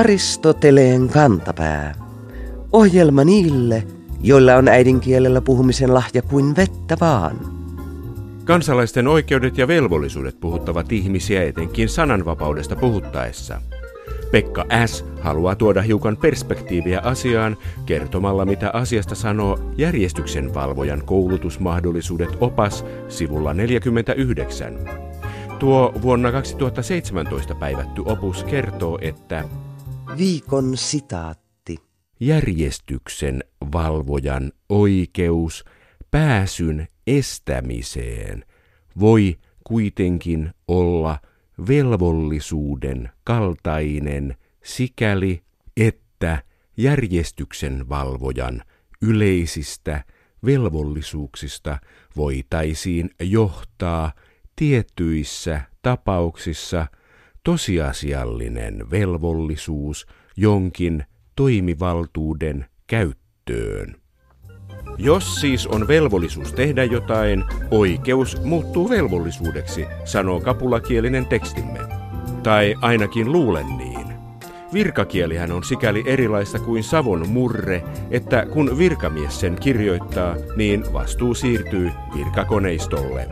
Aristoteleen kantapää. Ohjelma niille, joilla on äidinkielellä puhumisen lahja kuin vettä vaan. Kansalaisten oikeudet ja velvollisuudet puhuttavat ihmisiä etenkin sananvapaudesta puhuttaessa. Pekka S. haluaa tuoda hiukan perspektiiviä asiaan kertomalla, mitä asiasta sanoo järjestyksen valvojan koulutusmahdollisuudet opas sivulla 49. Tuo vuonna 2017 päivätty opus kertoo, että Viikon sitaatti. järjestyksen valvojan oikeus pääsyn estämiseen voi kuitenkin olla velvollisuuden kaltainen sikäli, että järjestyksen valvojan yleisistä velvollisuuksista voitaisiin johtaa tiettyissä tapauksissa tosiasiallinen velvollisuus jonkin toimivaltuuden käyttöön. Jos siis on velvollisuus tehdä jotain, oikeus muuttuu velvollisuudeksi, sanoo kapulakielinen tekstimme. Tai ainakin luulen niin. Virkakielihän on sikäli erilaista kuin savon murre, että kun virkamies sen kirjoittaa, niin vastuu siirtyy virkakoneistolle.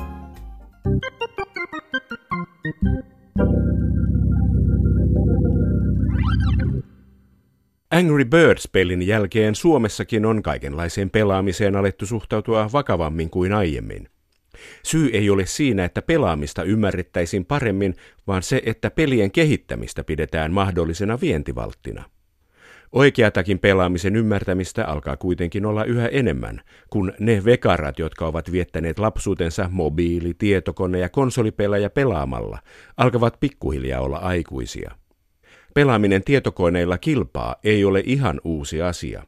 Angry Birds-pelin jälkeen Suomessakin on kaikenlaiseen pelaamiseen alettu suhtautua vakavammin kuin aiemmin. Syy ei ole siinä, että pelaamista ymmärrettäisiin paremmin, vaan se, että pelien kehittämistä pidetään mahdollisena vientivalttina. Oikeatakin pelaamisen ymmärtämistä alkaa kuitenkin olla yhä enemmän, kun ne vekarat, jotka ovat viettäneet lapsuutensa mobiili-, tietokone- ja konsolipelejä pelaamalla, alkavat pikkuhiljaa olla aikuisia. Pelaaminen tietokoneilla kilpaa ei ole ihan uusi asia.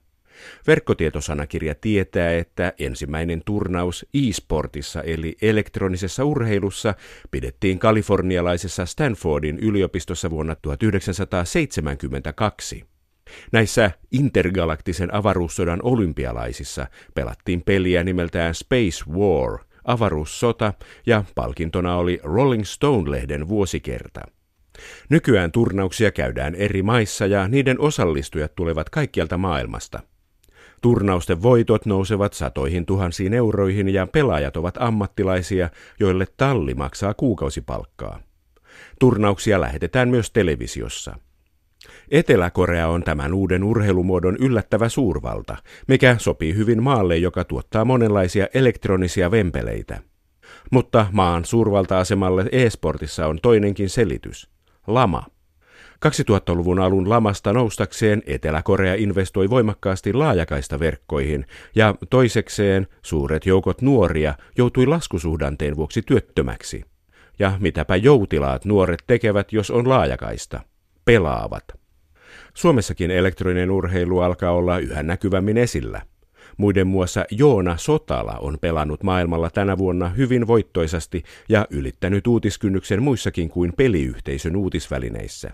Verkkotietosanakirja tietää, että ensimmäinen turnaus e-sportissa eli elektronisessa urheilussa pidettiin kalifornialaisessa Stanfordin yliopistossa vuonna 1972. Näissä intergalaktisen avaruussodan olympialaisissa pelattiin peliä nimeltään Space War, avaruussota, ja palkintona oli Rolling Stone-lehden vuosikerta. Nykyään turnauksia käydään eri maissa ja niiden osallistujat tulevat kaikkialta maailmasta. Turnausten voitot nousevat satoihin tuhansiin euroihin ja pelaajat ovat ammattilaisia, joille talli maksaa kuukausipalkkaa. Turnauksia lähetetään myös televisiossa. Etelä-Korea on tämän uuden urheilumuodon yllättävä suurvalta, mikä sopii hyvin maalle, joka tuottaa monenlaisia elektronisia vempeleitä. Mutta maan suurvalta-asemalle e-sportissa on toinenkin selitys. Lama. 2000-luvun alun lamasta noustakseen Etelä-Korea investoi voimakkaasti laajakaista verkkoihin ja toisekseen suuret joukot nuoria joutui laskusuhdanteen vuoksi työttömäksi. Ja mitäpä joutilaat nuoret tekevät, jos on laajakaista? Pelaavat. Suomessakin elektroninen urheilu alkaa olla yhä näkyvämmin esillä. Muiden muassa Joona Sotala on pelannut maailmalla tänä vuonna hyvin voittoisasti ja ylittänyt uutiskynnyksen muissakin kuin peliyhteisön uutisvälineissä.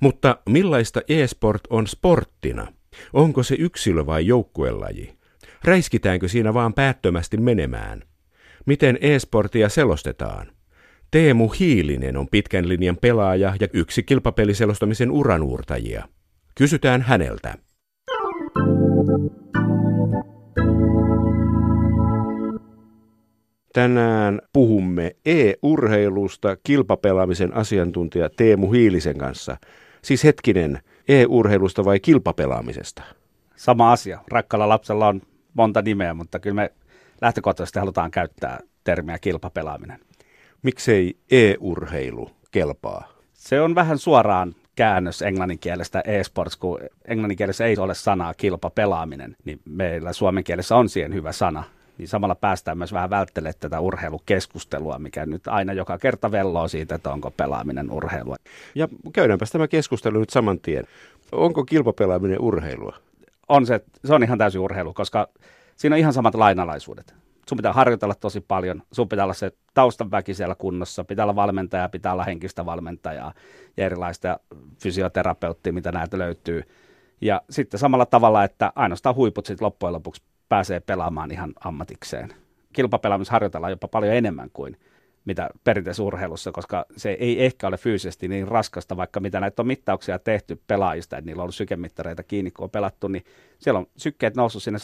Mutta millaista e-sport on sporttina? Onko se yksilö vai joukkuelaji? Räiskitäänkö siinä vaan päättömästi menemään? Miten e-sportia selostetaan? Teemu Hiilinen on pitkän linjan pelaaja ja yksi kilpapeliselostamisen uranuurtajia. Kysytään häneltä. Tänään puhumme e-urheilusta kilpapelaamisen asiantuntija Teemu Hiilisen kanssa. Siis hetkinen, e-urheilusta vai kilpapelaamisesta? Sama asia. Rakkalla lapsella on monta nimeä, mutta kyllä me lähtökohtaisesti halutaan käyttää termiä kilpapelaaminen. Miksei e-urheilu kelpaa? Se on vähän suoraan käännös englanninkielestä e-sports, kun englanninkielessä ei ole sanaa kilpapelaaminen, niin meillä suomen kielessä on siihen hyvä sana. Niin samalla päästään myös vähän välttelemään tätä urheilukeskustelua, mikä nyt aina joka kerta velloo siitä, että onko pelaaminen urheilua. Ja käydäänpä tämä keskustelu nyt saman tien. Onko kilpapelaaminen urheilua? On se, se on ihan täysin urheilu, koska siinä on ihan samat lainalaisuudet. Sun pitää harjoitella tosi paljon, sun pitää olla se taustan väki siellä kunnossa, pitää olla valmentaja, pitää olla henkistä valmentajaa ja erilaista fysioterapeuttia, mitä näitä löytyy. Ja sitten samalla tavalla, että ainoastaan huiput sitten loppujen lopuksi pääsee pelaamaan ihan ammatikseen. Kilpapelaamissa harjoitellaan jopa paljon enemmän kuin mitä perinteisessä urheilussa, koska se ei ehkä ole fyysisesti niin raskasta, vaikka mitä näitä on mittauksia tehty pelaajista, että niillä on ollut sykemittareita kiinni, kun on pelattu, niin siellä on sykkeet noussut sinne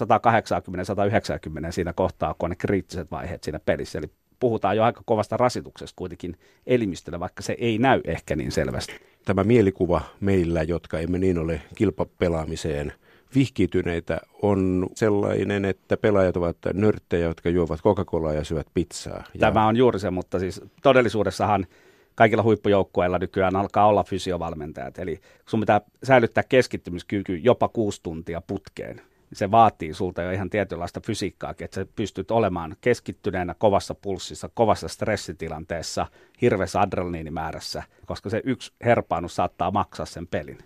180-190 siinä kohtaa, kun on ne kriittiset vaiheet siinä pelissä. Eli puhutaan jo aika kovasta rasituksesta kuitenkin elimistöllä, vaikka se ei näy ehkä niin selvästi. Tämä mielikuva meillä, jotka emme niin ole kilpapelaamiseen vihkiytyneitä, on sellainen, että pelaajat ovat nörttejä, jotka juovat Coca-Colaa ja syövät pizzaa. Tämä on juuri se, mutta siis todellisuudessahan kaikilla huippujoukkueilla nykyään alkaa olla fysiovalmentajat. Eli sun pitää säilyttää keskittymiskyky jopa kuusi tuntia putkeen se vaatii sulta jo ihan tietynlaista fysiikkaakin, että sä pystyt olemaan keskittyneenä kovassa pulssissa, kovassa stressitilanteessa, hirveässä adrenaliinimäärässä, koska se yksi herpaannus saattaa maksaa sen pelin.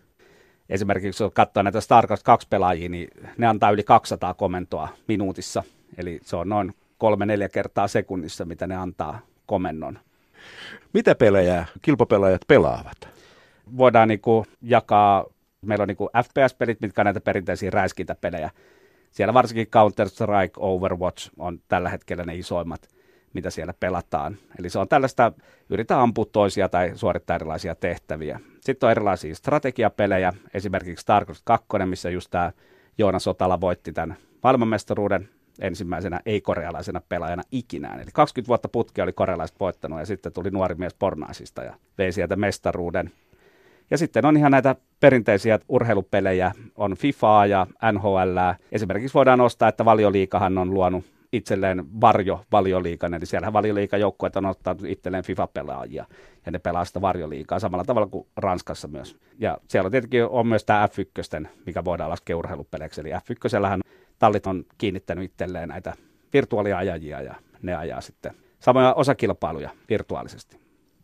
Esimerkiksi jos katsoo näitä StarCraft 2 pelaajia, niin ne antaa yli 200 komentoa minuutissa, eli se on noin kolme-neljä kertaa sekunnissa, mitä ne antaa komennon. Mitä pelejä kilpapelaajat pelaavat? Voidaan niin jakaa Meillä on niin kuin FPS-pelit, mitkä on näitä perinteisiä räiskintäpelejä. Siellä varsinkin Counter-Strike, Overwatch on tällä hetkellä ne isoimmat, mitä siellä pelataan. Eli se on tällaista, yritetään ampua toisia tai suorittaa erilaisia tehtäviä. Sitten on erilaisia strategiapelejä, esimerkiksi StarCraft 2, missä just tämä Joona Sotala voitti tämän maailmanmestaruuden ensimmäisenä ei-korealaisena pelaajana ikinään. Eli 20 vuotta putki oli korealaiset voittanut ja sitten tuli nuori mies pornaisista ja vei sieltä mestaruuden. Ja sitten on ihan näitä perinteisiä urheilupelejä, on FIFAa ja NHL. Esimerkiksi voidaan nostaa, että valioliikahan on luonut itselleen varjo valioliikan, eli siellähän valioliikajoukkueet on ottanut itselleen FIFA-pelaajia, ja ne pelaa sitä varjoliikaa samalla tavalla kuin Ranskassa myös. Ja siellä tietenkin on myös tämä F1, mikä voidaan laskea urheilupeleiksi, eli F1 tallit on kiinnittänyt itselleen näitä virtuaaliajajia, ja ne ajaa sitten samoja osakilpailuja virtuaalisesti.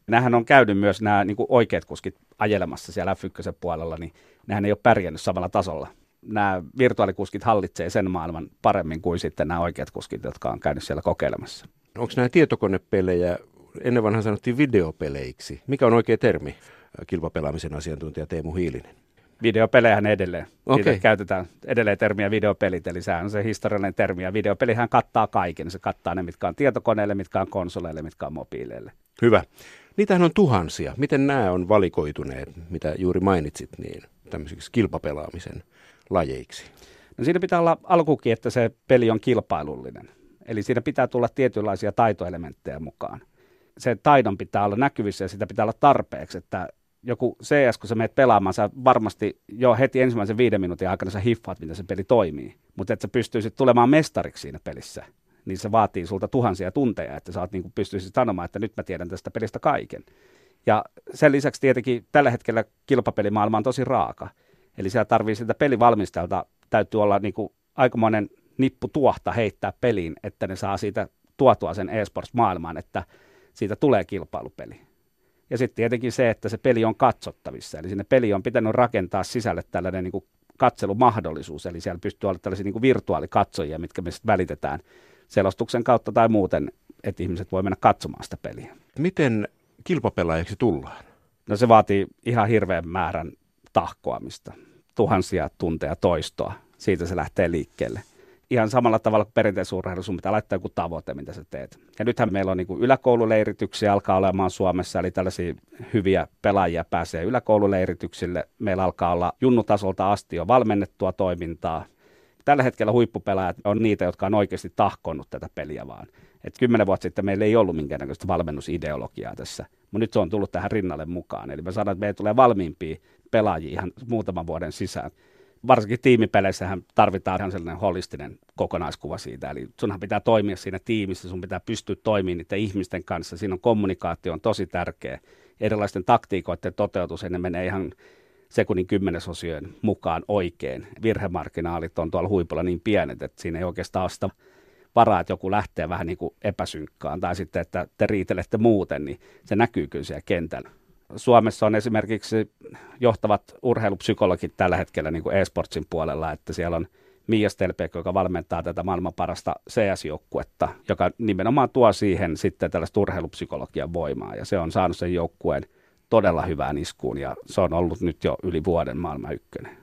Nämähän on käynyt myös nämä niin oikeat kuskit ajelemassa siellä f puolella, niin nehän ei ole pärjännyt samalla tasolla. Nämä virtuaalikuskit hallitsee sen maailman paremmin kuin sitten nämä oikeat kuskit, jotka on käynyt siellä kokeilemassa. Onko nämä tietokonepelejä, ennen vanhan sanottiin videopeleiksi. Mikä on oikea termi? Kilpapelaamisen asiantuntija Teemu Hiilinen. Videopelejähän edelleen. Okay. käytetään edelleen termiä videopelit, eli sehän on se historiallinen termi. Ja videopelihän kattaa kaiken. Se kattaa ne, mitkä on tietokoneille, mitkä on konsoleille, mitkä on mobiileille. Hyvä. Niitähän on tuhansia. Miten nämä on valikoituneet, mitä juuri mainitsit, niin tämmöisiksi kilpapelaamisen lajeiksi? No siinä pitää olla alkukin, että se peli on kilpailullinen. Eli siinä pitää tulla tietynlaisia taitoelementtejä mukaan. Se taidon pitää olla näkyvissä ja sitä pitää olla tarpeeksi, että joku CS, kun sä menet pelaamaan, sä varmasti jo heti ensimmäisen viiden minuutin aikana sä hiffaat, miten se peli toimii. Mutta että sä pystyisit tulemaan mestariksi siinä pelissä, niin se vaatii sulta tuhansia tunteja, että sä oot, niin kuin pystyisit sanomaan, että nyt mä tiedän tästä pelistä kaiken. Ja sen lisäksi tietenkin tällä hetkellä kilpapelimaailma on tosi raaka. Eli siellä tarvii sitä pelivalmistajalta, täytyy olla niin kuin aikamoinen nippu tuohta heittää peliin, että ne saa siitä tuotua sen e-sports-maailmaan, että siitä tulee kilpailupeli. Ja sitten tietenkin se, että se peli on katsottavissa. Eli sinne peli on pitänyt rakentaa sisälle tällainen niin kuin katselumahdollisuus. Eli siellä pystyy olla tällaisia niin kuin virtuaalikatsojia, mitkä me sitten välitetään selostuksen kautta tai muuten, että ihmiset voi mennä katsomaan sitä peliä. Miten kilpapelaajaksi tullaan? No se vaatii ihan hirveän määrän tahkoamista, tuhansia tunteja toistoa. Siitä se lähtee liikkeelle. Ihan samalla tavalla kuin perinteisessä urheilussa, sun pitää laittaa joku tavoite, mitä sä teet. Ja nythän meillä on niin kuin yläkoululeirityksiä alkaa olemaan Suomessa, eli tällaisia hyviä pelaajia pääsee yläkoululeirityksille. Meillä alkaa olla junnutasolta asti jo valmennettua toimintaa, tällä hetkellä huippupelaajat on niitä, jotka on oikeasti tahkonnut tätä peliä vaan. Et kymmenen vuotta sitten meillä ei ollut minkäännäköistä valmennusideologiaa tässä, mutta nyt se on tullut tähän rinnalle mukaan. Eli me saadaan, että meillä tulee valmiimpia pelaajia ihan muutaman vuoden sisään. Varsinkin tiimipeleissähän tarvitaan ihan sellainen holistinen kokonaiskuva siitä. Eli sunhan pitää toimia siinä tiimissä, sun pitää pystyä toimimaan niiden ihmisten kanssa. Siinä on kommunikaatio on tosi tärkeä. Erilaisten taktiikoiden toteutus, ne menee ihan sekunnin kymmenesosioiden mukaan oikein. Virhemarginaalit on tuolla huipulla niin pienet, että siinä ei oikeastaan ole sitä varaa, että joku lähtee vähän niin kuin epäsynkkaan tai sitten, että te riitelette muuten, niin se näkyy kyllä siellä kentällä. Suomessa on esimerkiksi johtavat urheilupsykologit tällä hetkellä niin kuin e-sportsin puolella, että siellä on Mia Stelbeck, joka valmentaa tätä maailman parasta CS-joukkuetta, joka nimenomaan tuo siihen sitten tällaista urheilupsykologian voimaa, ja se on saanut sen joukkueen todella hyvään iskuun ja se on ollut nyt jo yli vuoden maailman ykkönen.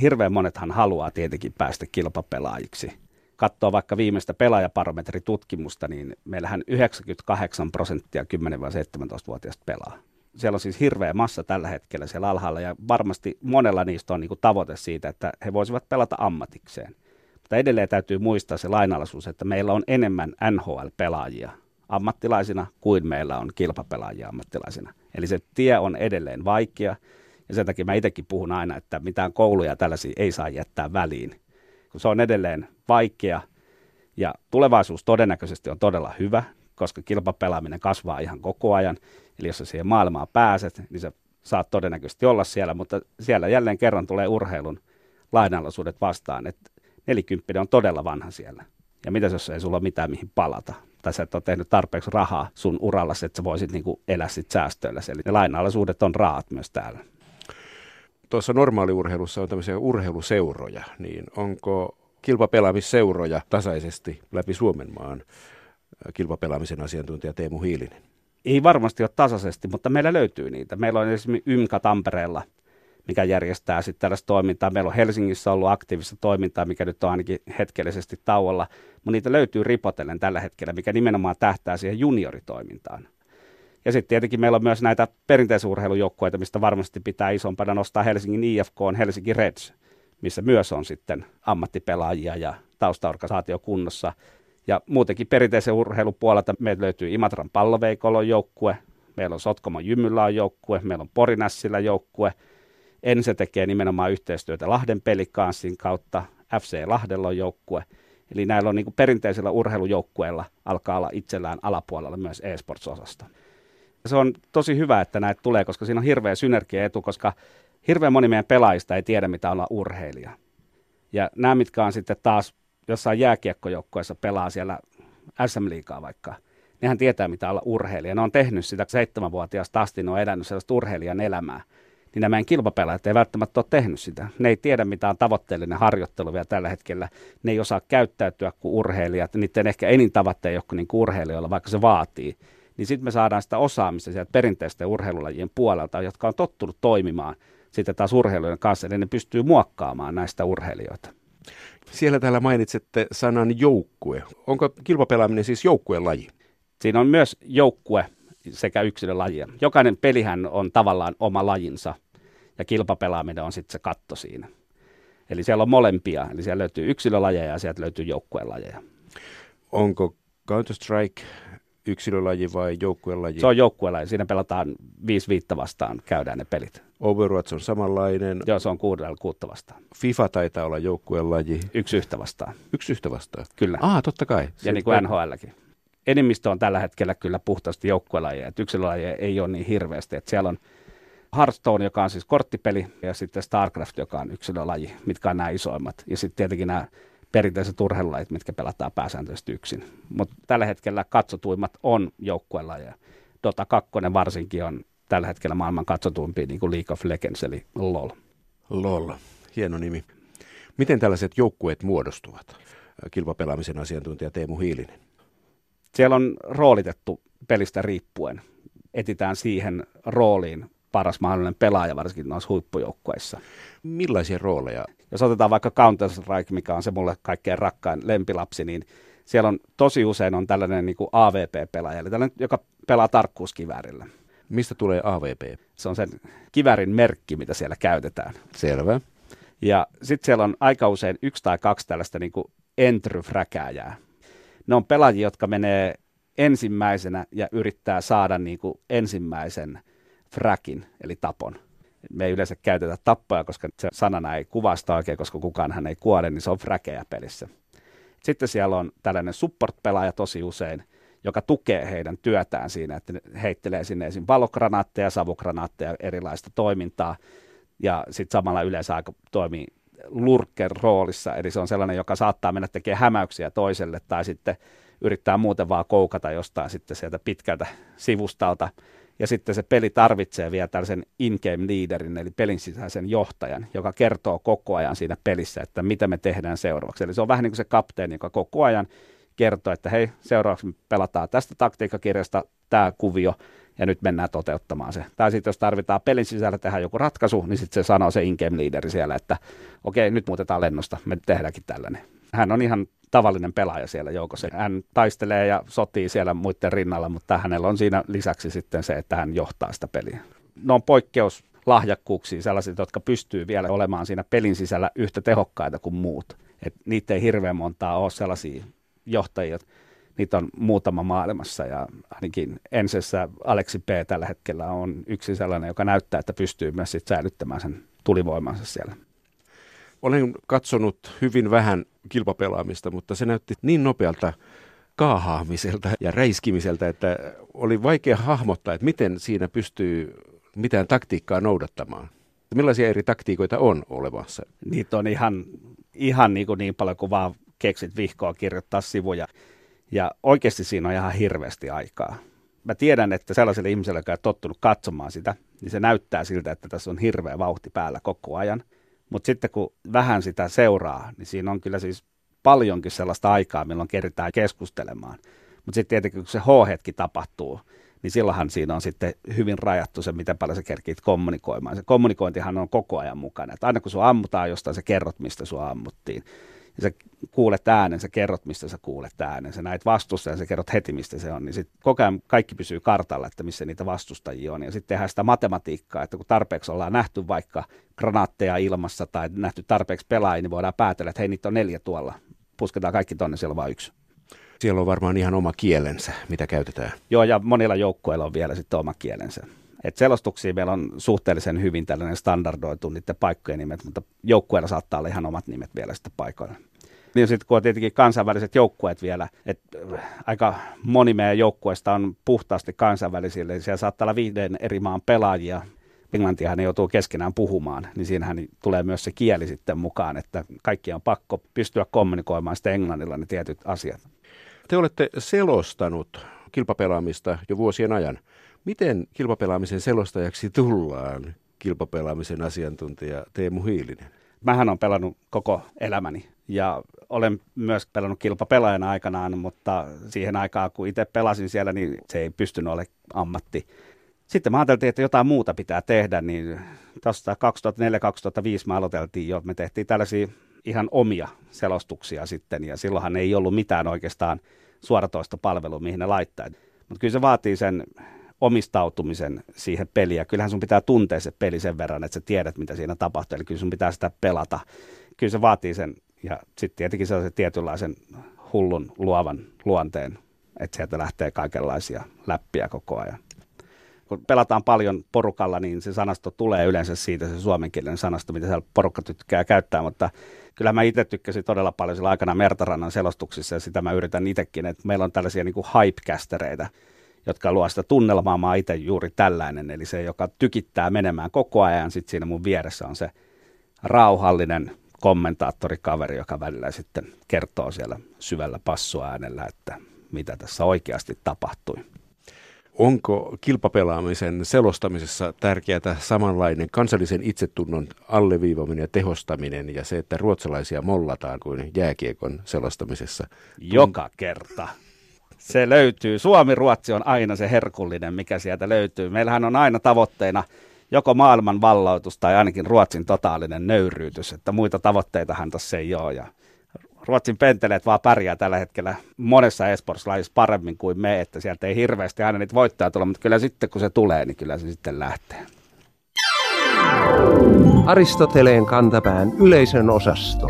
Hirveän monethan haluaa tietenkin päästä kilpapelaajiksi. katsoo vaikka viimeistä pelaajaparometritutkimusta, niin meillähän 98 prosenttia 10-17-vuotiaista pelaa. Siellä on siis hirveä massa tällä hetkellä siellä alhaalla ja varmasti monella niistä on niin kuin tavoite siitä, että he voisivat pelata ammatikseen. Mutta edelleen täytyy muistaa se lainalaisuus, että meillä on enemmän NHL-pelaajia ammattilaisina kuin meillä on kilpapelaajia ammattilaisina. Eli se tie on edelleen vaikea ja sen takia mä itsekin puhun aina, että mitään kouluja tällaisia ei saa jättää väliin, kun se on edelleen vaikea ja tulevaisuus todennäköisesti on todella hyvä, koska kilpapelaaminen kasvaa ihan koko ajan. Eli jos sä siihen maailmaan pääset, niin sä saat todennäköisesti olla siellä, mutta siellä jälleen kerran tulee urheilun lainalaisuudet vastaan, että nelikymppinen on todella vanha siellä. Ja mitä jos ei sulla ole mitään mihin palata? Tai sä et ole tehnyt tarpeeksi rahaa sun urallasi, että sä voisit niinku elää sit säästöillä. Eli ne lainalaisuudet on raat myös täällä. Tuossa normaaliurheilussa on tämmöisiä urheiluseuroja, niin onko kilpapelaamisseuroja tasaisesti läpi Suomen maan kilpapelaamisen asiantuntija Teemu Hiilinen? Ei varmasti ole tasaisesti, mutta meillä löytyy niitä. Meillä on esimerkiksi YMKA Tampereella – mikä järjestää sitten tällaista toimintaa. Meillä on Helsingissä ollut aktiivista toimintaa, mikä nyt on ainakin hetkellisesti tauolla, mutta niitä löytyy ripotellen tällä hetkellä, mikä nimenomaan tähtää siihen junioritoimintaan. Ja sitten tietenkin meillä on myös näitä perinteisurheilujoukkueita, mistä varmasti pitää isompana nostaa Helsingin IFK on Helsinki Reds, missä myös on sitten ammattipelaajia ja taustaorganisaatio kunnossa. Ja muutenkin perinteisen urheilupuolelta meillä löytyy Imatran palloveikolon joukkue, meillä on Sotkamon Jymyllä on joukkue, meillä on Porinässillä joukkue – Ense tekee nimenomaan yhteistyötä Lahden pelikanssin kautta, FC Lahdella on joukkue. Eli näillä on niin kuin perinteisillä urheilujoukkueilla alkaa olla itsellään alapuolella myös e-sports-osasta. Se on tosi hyvä, että näitä tulee, koska siinä on hirveä synergiaetu, koska hirveän moni meidän pelaajista ei tiedä, mitä olla urheilija. Ja nämä, mitkä on sitten taas jossain jääkiekkojoukkueessa pelaa siellä SM-liikaa vaikka, nehän tietää, mitä olla urheilija. Ne on tehnyt sitä seitsemänvuotiaasta asti, ne on elänyt sellaista urheilijan elämää niin nämä kilpapelaajat ei välttämättä ole tehnyt sitä. Ne ei tiedä, mitä on tavoitteellinen harjoittelu vielä tällä hetkellä. Ne ei osaa käyttäytyä kuin urheilijat. Niiden ehkä enin tavoite ei ole niin urheilijoilla, vaikka se vaatii. Niin sitten me saadaan sitä osaamista sieltä perinteisten urheilulajien puolelta, jotka on tottunut toimimaan sitten taas urheilujen kanssa, eli ne pystyy muokkaamaan näistä urheilijoita. Siellä täällä mainitsette sanan joukkue. Onko kilpapelaaminen siis joukkueen laji? Siinä on myös joukkue sekä yksilölajia. Jokainen pelihän on tavallaan oma lajinsa ja kilpapelaaminen on sitten se katto siinä. Eli siellä on molempia, eli siellä löytyy yksilölajeja ja sieltä löytyy joukkuelajeja. Onko Counter-Strike yksilölaji vai joukkuelaji? Se on joukkuelaji, siinä pelataan viisi viittä vastaan, käydään ne pelit. Overwatch on samanlainen. Joo, se on kuudella kuutta vastaan. FIFA taitaa olla joukkuelaji. Yksi yhtä vastaan. Yksi yhtä vastaan? Kyllä. Ah, totta kai. Ja niin kuin NHLkin. Enemmistö on tällä hetkellä kyllä puhtaasti joukkuelajeja, että yksilölajeja ei ole niin hirveästi, että siellä on Hearthstone, joka on siis korttipeli, ja sitten StarCraft, joka on yksilölaji, mitkä on nämä isoimmat. Ja sitten tietenkin nämä perinteiset urheilulajit, mitkä pelataan pääsääntöisesti yksin. Mutta tällä hetkellä katsotuimmat on joukkuelajeja. Dota 2 varsinkin on tällä hetkellä maailman katsotuimpi niin kuin League of Legends, eli LOL. LOL, hieno nimi. Miten tällaiset joukkueet muodostuvat? Kilpapelaamisen asiantuntija Teemu Hiilinen. Siellä on roolitettu pelistä riippuen. Etitään siihen rooliin paras mahdollinen pelaaja, varsinkin noissa huippujoukkueissa. Millaisia rooleja? Jos otetaan vaikka Counter-Strike, mikä on se mulle kaikkein rakkain lempilapsi, niin siellä on tosi usein on tällainen niin kuin AVP-pelaaja, eli tällainen, joka pelaa tarkkuuskiväärillä. Mistä tulee AVP? Se on sen kivärin merkki, mitä siellä käytetään. Selvä. Ja sitten siellä on aika usein yksi tai kaksi tällaista niin kuin entry-fräkääjää. Ne on pelaajia, jotka menee ensimmäisenä ja yrittää saada niin kuin ensimmäisen – frakin, eli tapon. Me ei yleensä käytetä tappoja, koska se sanana ei kuvasta oikein, koska kukaan hän ei kuole, niin se on fräkejä pelissä. Sitten siellä on tällainen support-pelaaja tosi usein, joka tukee heidän työtään siinä, että heittelee sinne esim. valokranaatteja, savukranaatteja, erilaista toimintaa. Ja sitten samalla yleensä aika toimii lurker roolissa, eli se on sellainen, joka saattaa mennä tekemään hämäyksiä toiselle tai sitten yrittää muuten vaan koukata jostain sitten sieltä pitkältä sivustalta ja sitten se peli tarvitsee vielä tällaisen in-game leaderin, eli pelin sisäisen johtajan, joka kertoo koko ajan siinä pelissä, että mitä me tehdään seuraavaksi. Eli se on vähän niin kuin se kapteeni, joka koko ajan kertoo, että hei, seuraavaksi me pelataan tästä taktiikkakirjasta tämä kuvio, ja nyt mennään toteuttamaan se. Tai sitten jos tarvitaan pelin sisällä tehdä joku ratkaisu, niin sitten se sanoo se in-game leaderi siellä, että okei, nyt muutetaan lennosta, me tehdäänkin tällainen. Hän on ihan tavallinen pelaaja siellä joukossa. Hän taistelee ja sotii siellä muiden rinnalla, mutta hänellä on siinä lisäksi sitten se, että hän johtaa sitä peliä. Ne on poikkeus lahjakkuuksia, sellaiset, jotka pystyy vielä olemaan siinä pelin sisällä yhtä tehokkaita kuin muut. Et niitä ei hirveän montaa ole sellaisia johtajia, niitä on muutama maailmassa ja ainakin ensessä Aleksi P. tällä hetkellä on yksi sellainen, joka näyttää, että pystyy myös sit säilyttämään sen tulivoimansa siellä. Olen katsonut hyvin vähän kilpapelaamista, mutta se näytti niin nopealta kaahaamiselta ja räiskimiseltä, että oli vaikea hahmottaa, että miten siinä pystyy mitään taktiikkaa noudattamaan. Millaisia eri taktiikoita on olemassa? Niitä on ihan, ihan niin, kuin niin paljon kuin vaan keksit vihkoa kirjoittaa sivuja. Ja oikeasti siinä on ihan hirveästi aikaa. Mä tiedän, että sellaiselle ihmiselle, joka on tottunut katsomaan sitä, niin se näyttää siltä, että tässä on hirveä vauhti päällä koko ajan. Mutta sitten kun vähän sitä seuraa, niin siinä on kyllä siis paljonkin sellaista aikaa, milloin keritään keskustelemaan. Mutta sitten tietenkin, kun se H-hetki tapahtuu, niin silloinhan siinä on sitten hyvin rajattu se, miten paljon sä kerkit kommunikoimaan. Se kommunikointihan on koko ajan mukana. Että aina kun sua ammutaan jostain, sä kerrot, mistä sua ammuttiin. Ja sä kuulet äänen, sä kerrot, mistä sä kuulet äänen. Sä näet vastusta ja sä kerrot heti, mistä se on. Niin sitten koko ajan kaikki pysyy kartalla, että missä niitä vastustajia on. Ja sitten tehdään sitä matematiikkaa, että kun tarpeeksi ollaan nähty vaikka granaatteja ilmassa tai nähty tarpeeksi pelaajia, niin voidaan päätellä, että hei, niitä on neljä tuolla. Pusketaan kaikki tonne, siellä on vain yksi. Siellä on varmaan ihan oma kielensä, mitä käytetään. Joo, ja monilla joukkueilla on vielä sitten oma kielensä. Et selostuksia meillä on suhteellisen hyvin tällainen standardoitu niiden paikkojen nimet, mutta joukkueilla saattaa olla ihan omat nimet vielä sitten paikoilla. Niin sitten kun on tietenkin kansainväliset joukkueet vielä, että aika moni meidän joukkueista on puhtaasti kansainvälisille, niin siellä saattaa olla viiden eri maan pelaajia, englantiahan ne joutuu keskenään puhumaan, niin siinähän tulee myös se kieli sitten mukaan, että kaikki on pakko pystyä kommunikoimaan sitten englannilla ne tietyt asiat. Te olette selostanut kilpapelaamista jo vuosien ajan. Miten kilpapelaamisen selostajaksi tullaan kilpapelaamisen asiantuntija Teemu Hiilinen? Mähän on pelannut koko elämäni ja olen myös pelannut kilpapelaajana aikanaan, mutta siihen aikaan kun itse pelasin siellä, niin se ei pystynyt olemaan ammatti. Sitten mä ajattelin, että jotain muuta pitää tehdä, niin tuosta 2004-2005 me aloiteltiin jo, me tehtiin tällaisia ihan omia selostuksia sitten, ja silloinhan ei ollut mitään oikeastaan suoratoista palvelua, mihin ne laittaa. Mutta kyllä se vaatii sen omistautumisen siihen peliin, ja kyllähän sun pitää tuntea se peli sen verran, että sä tiedät, mitä siinä tapahtuu, eli kyllä sun pitää sitä pelata. Kyllä se vaatii sen, ja sitten tietenkin sellaisen tietynlaisen hullun luovan luonteen, että sieltä lähtee kaikenlaisia läppiä koko ajan. Kun pelataan paljon porukalla, niin se sanasto tulee yleensä siitä, se suomenkielinen sanasto, mitä siellä porukka tykkää käyttää, mutta kyllä mä itse tykkäsin todella paljon sillä aikana Mertarannan selostuksissa ja sitä mä yritän itsekin, että meillä on tällaisia niin kuin hypecastereita, jotka luo sitä tunnelmaa, mä itse juuri tällainen, eli se, joka tykittää menemään koko ajan, sitten siinä mun vieressä on se rauhallinen kommentaattorikaveri, joka välillä sitten kertoo siellä syvällä passuäänellä, että mitä tässä oikeasti tapahtui. Onko kilpapelaamisen selostamisessa tärkeää samanlainen kansallisen itsetunnon alleviivaminen ja tehostaminen ja se, että ruotsalaisia mollataan kuin jääkiekon selostamisessa? Joka kerta. Se löytyy. Suomi-Ruotsi on aina se herkullinen, mikä sieltä löytyy. Meillähän on aina tavoitteena joko maailman vallautus tai ainakin Ruotsin totaalinen nöyryytys, että muita tavoitteitahan tässä ei ole. Ja Ruotsin penteleet vaan pärjää tällä hetkellä monessa esportslaisissa paremmin kuin me, että sieltä ei hirveästi aina niitä voittaa tulla, mutta kyllä sitten kun se tulee, niin kyllä se sitten lähtee. Aristoteleen kantapään yleisön osasto.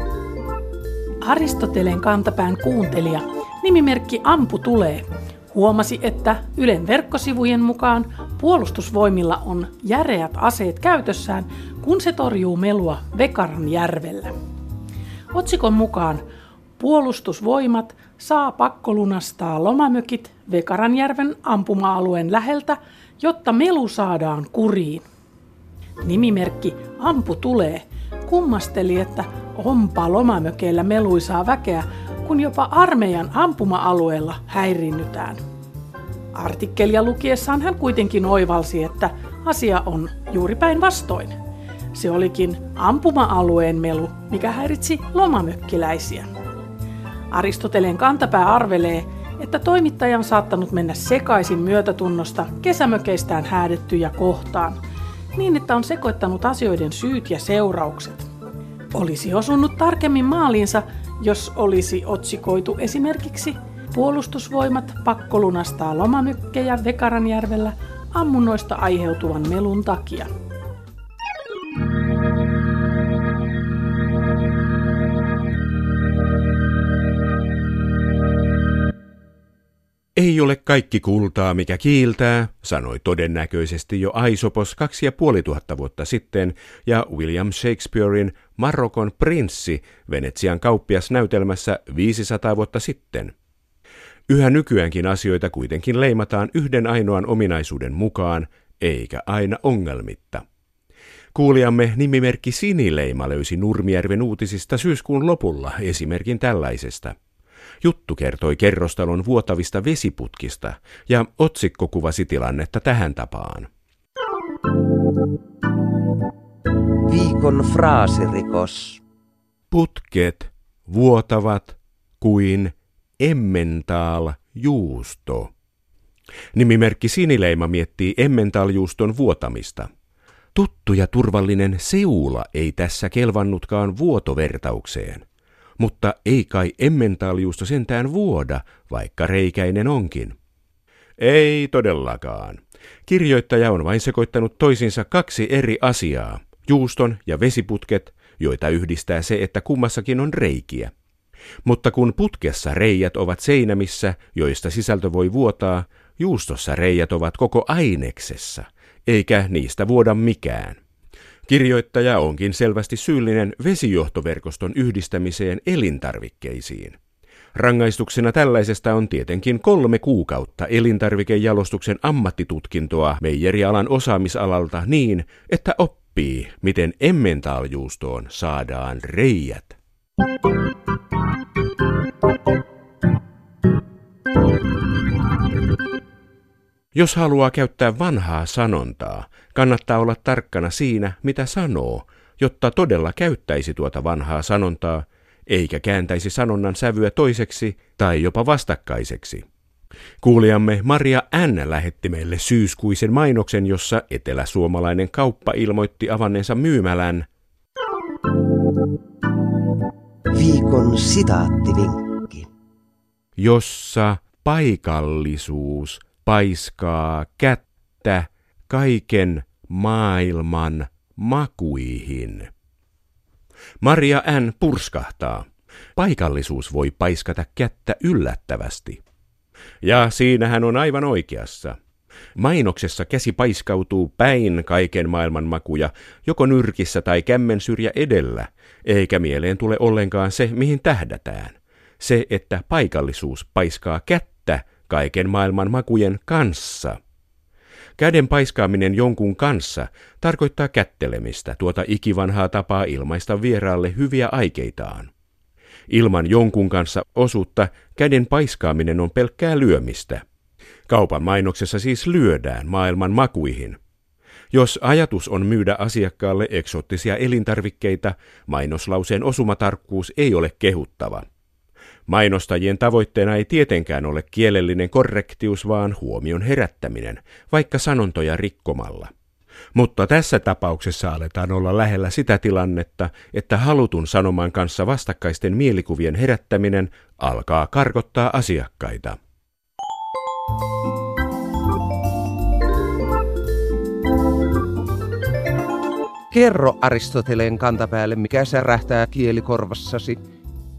Aristoteleen kantapään kuuntelija, nimimerkki Ampu tulee, huomasi, että Ylen verkkosivujen mukaan puolustusvoimilla on järeät aseet käytössään, kun se torjuu melua Vekaran järvellä. Otsikon mukaan Puolustusvoimat saa pakkolunastaa lomamökit Vekaranjärven ampuma-alueen läheltä, jotta melu saadaan kuriin. Nimimerkki Ampu tulee kummasteli, että onpa lomamökeillä meluisaa väkeä, kun jopa armeijan ampuma-alueella häirinnytään. Artikkelia lukiessaan hän kuitenkin oivalsi, että asia on juuri päinvastoin. Se olikin ampuma-alueen melu, mikä häiritsi lomamökkiläisiä. Aristoteleen kantapää arvelee, että toimittaja on saattanut mennä sekaisin myötätunnosta kesämökeistään häädettyjä kohtaan, niin että on sekoittanut asioiden syyt ja seuraukset. Olisi osunut tarkemmin maaliinsa, jos olisi otsikoitu esimerkiksi Puolustusvoimat pakkolunastaa lomamykkejä Vekaranjärvellä ammunnoista aiheutuvan melun takia. Ei ole kaikki kultaa, mikä kiiltää, sanoi todennäköisesti jo Aisopos kaksi ja puoli tuhatta vuotta sitten, ja William Shakespearein Marokon prinssi Venetsian kauppiasnäytelmässä 500 vuotta sitten. Yhä nykyäänkin asioita kuitenkin leimataan yhden ainoan ominaisuuden mukaan, eikä aina ongelmitta. Kuulijamme nimimerkki Sinileima löysi Nurmijärven uutisista syyskuun lopulla esimerkin tällaisesta – Juttu kertoi kerrostalon vuotavista vesiputkista ja otsikko kuvasi tilannetta tähän tapaan. Viikon fraasirikos. Putket vuotavat kuin Emmental juusto. Nimimerkki Sinileima miettii Emmental-juuston vuotamista. Tuttu ja turvallinen seula ei tässä kelvannutkaan vuotovertaukseen mutta ei kai emmentaaliusta sentään vuoda, vaikka reikäinen onkin. Ei todellakaan. Kirjoittaja on vain sekoittanut toisinsa kaksi eri asiaa, juuston ja vesiputket, joita yhdistää se, että kummassakin on reikiä. Mutta kun putkessa reijät ovat seinämissä, joista sisältö voi vuotaa, juustossa reijät ovat koko aineksessa, eikä niistä vuoda mikään. Kirjoittaja onkin selvästi syyllinen vesijohtoverkoston yhdistämiseen elintarvikkeisiin. Rangaistuksena tällaisesta on tietenkin kolme kuukautta elintarvikejalostuksen ammattitutkintoa meijerialan osaamisalalta niin, että oppii, miten emmentaaljuustoon saadaan reijät. Jos haluaa käyttää vanhaa sanontaa, kannattaa olla tarkkana siinä, mitä sanoo, jotta todella käyttäisi tuota vanhaa sanontaa, eikä kääntäisi sanonnan sävyä toiseksi tai jopa vastakkaiseksi. Kuulijamme Maria N. lähetti meille syyskuisen mainoksen, jossa eteläsuomalainen kauppa ilmoitti avanneensa myymälän Viikon sitaattivinkki. jossa paikallisuus paiskaa kättä kaiken maailman makuihin. Maria N. purskahtaa. Paikallisuus voi paiskata kättä yllättävästi. Ja siinä hän on aivan oikeassa. Mainoksessa käsi paiskautuu päin kaiken maailman makuja, joko nyrkissä tai kämmen syrjä edellä, eikä mieleen tule ollenkaan se, mihin tähdätään. Se, että paikallisuus paiskaa kättä kaiken maailman makujen kanssa. Käden paiskaaminen jonkun kanssa tarkoittaa kättelemistä, tuota ikivanhaa tapaa ilmaista vieraalle hyviä aikeitaan. Ilman jonkun kanssa osuutta käden paiskaaminen on pelkkää lyömistä. Kaupan mainoksessa siis lyödään maailman makuihin. Jos ajatus on myydä asiakkaalle eksoottisia elintarvikkeita, mainoslauseen osumatarkkuus ei ole kehuttava – Mainostajien tavoitteena ei tietenkään ole kielellinen korrektius, vaan huomion herättäminen, vaikka sanontoja rikkomalla. Mutta tässä tapauksessa aletaan olla lähellä sitä tilannetta, että halutun sanoman kanssa vastakkaisten mielikuvien herättäminen alkaa karkottaa asiakkaita. Kerro Aristoteleen kantapäälle, mikä särähtää kielikorvassasi –